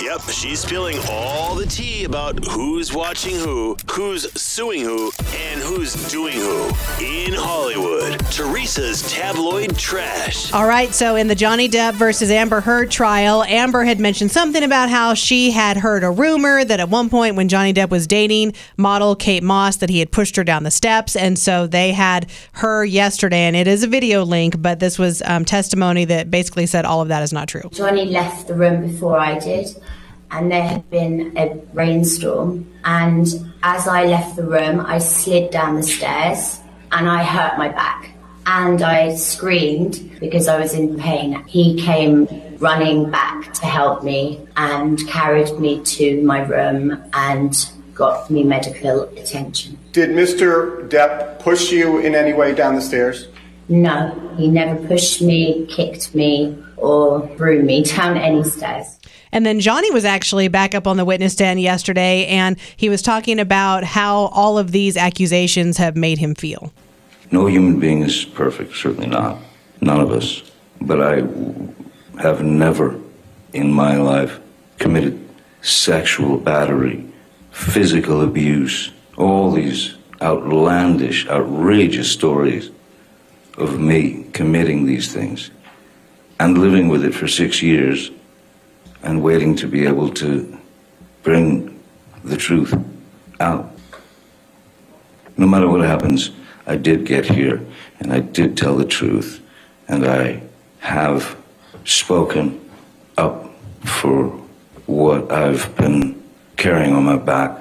Yep, she's spilling all the tea about who's watching who, who's suing who, and who's doing who. In Hollywood, Teresa's tabloid trash. All right, so in the Johnny Depp versus Amber Heard trial, Amber had mentioned something about how she had heard a rumor that at one point when Johnny Depp was dating model Kate Moss that he had pushed her down the steps, and so they had her yesterday, and it is a video link, but this was um, testimony that basically said all of that is not true. Johnny left the room before I did, and there had been a rainstorm. And as I left the room, I slid down the stairs and I hurt my back. And I screamed because I was in pain. He came running back to help me and carried me to my room and got me medical attention. Did Mr. Depp push you in any way down the stairs? No, he never pushed me, kicked me, or threw me down any stairs. And then Johnny was actually back up on the witness stand yesterday, and he was talking about how all of these accusations have made him feel. No human being is perfect, certainly not. None of us. But I have never in my life committed sexual battery, physical abuse, all these outlandish, outrageous stories of me committing these things and living with it for six years and waiting to be able to bring the truth out. No matter what happens, I did get here and I did tell the truth and I have spoken up for what I've been carrying on my back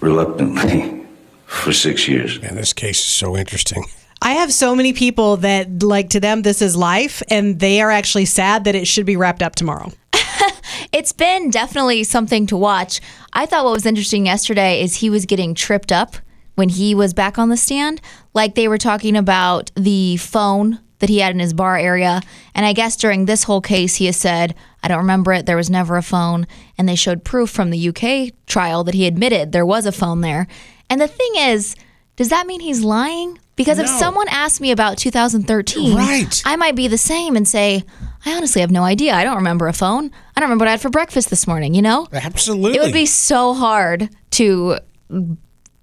reluctantly for six years. Man, this case is so interesting. I have so many people that, like, to them, this is life, and they are actually sad that it should be wrapped up tomorrow. It's been definitely something to watch. I thought what was interesting yesterday is he was getting tripped up when he was back on the stand. Like they were talking about the phone that he had in his bar area. And I guess during this whole case, he has said, I don't remember it. There was never a phone. And they showed proof from the UK trial that he admitted there was a phone there. And the thing is, does that mean he's lying? Because if someone asked me about 2013, Right. I might be the same and say, I honestly have no idea. I don't remember a phone. I don't remember what I had for breakfast this morning, you know? Absolutely. It would be so hard to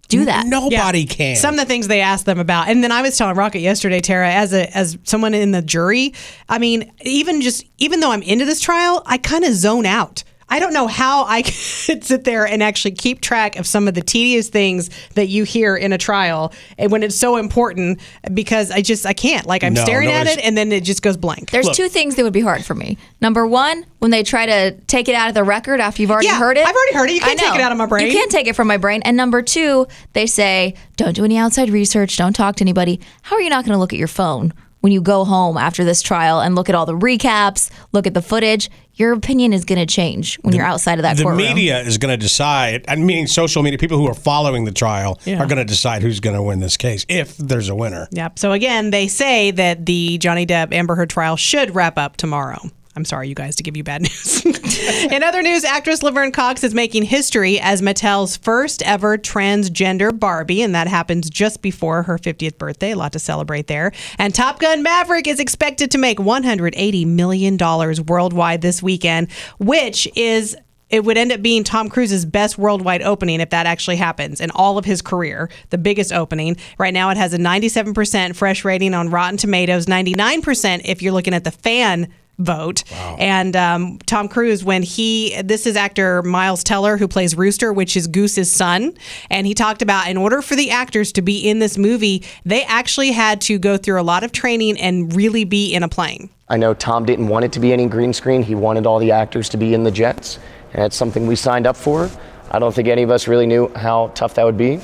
do that. Nobody can. Some of the things they asked them about, and then I was telling Rocket yesterday, Tara, as a as someone in the jury. I mean, even just even though I'm into this trial, I kind of zone out. I don't know how I could sit there and actually keep track of some of the tedious things that you hear in a trial, and when it's so important, because I just I can't. Like I'm No, staring no, at it, and then it just goes blank. There's two things that would be hard for me. Number one, when they try to take it out of the record after you've already Yeah, heard it. I've already heard it. You can't take it out of my brain. You can't take it from my brain. And number two, they say, don't do any outside research, don't talk to anybody. How are you not going to look at your phone when you go home after this trial and look at all the recaps, look at the footage? Your opinion is going to change when you're outside of that the courtroom. The media is going to decide. I mean, social media, people who are following the trial Yeah. are going to decide who's going to win this case if there's a winner. Yep. So again, they say that the Johnny Depp Amber Heard trial should wrap up tomorrow. I'm sorry, you guys, to give you bad news. In other news, actress Laverne Cox is making history as Mattel's first ever transgender Barbie, and that happens just before her 50th birthday. A lot to celebrate there. And Top Gun Maverick is expected to make $180 million worldwide this weekend, which is it would end up being Tom Cruise's best worldwide opening if that actually happens in all of his career, the biggest opening. Right now, it has a 97% fresh rating on Rotten Tomatoes, 99% if you're looking at the fan vote. And um, Tom Cruise, when he, this is actor Miles Teller who plays Rooster, which is Goose's son. And he talked about in order for the actors to be in this movie, they actually had to go through a lot of training and really be in a plane. I know Tom didn't want it to be any green screen. He wanted all the actors to be in the jets, and that's something we signed up for. I don't think any of us really knew how tough that would be,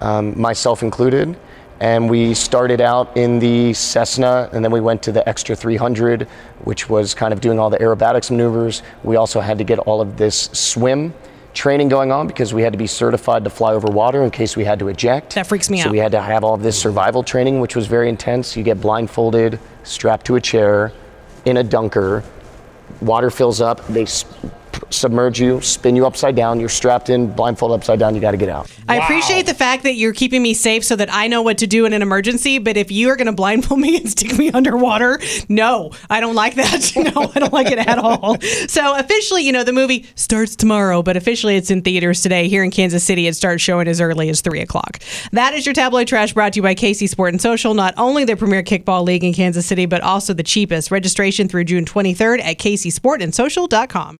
um, myself included. And we started out in the Cessna, and then we went to the Extra 300, which was kind of doing all the aerobatics maneuvers. We also had to get all of this swim training going on because we had to be certified to fly over water in case we had to eject. That freaks me so out. we had to have all of this survival training, which was very intense. You get blindfolded, strapped to a chair, in a dunker. Water fills up. They submerge you, spin you upside down. You're strapped in, blindfold upside down. You got to get out. I appreciate the fact that you're keeping me safe so that I know what to do in an emergency. But if you are going to blindfold me and stick me underwater, no, I don't like that. no, I don't like it at all. So officially, you know, the movie starts tomorrow, but officially it's in theaters today. Here in Kansas City, it starts showing as early as three o'clock. That is your tabloid trash brought to you by KC Sport and Social. Not only the premier kickball league in Kansas City, but also the cheapest. Registration through June 23rd at kcsportandsocial.com.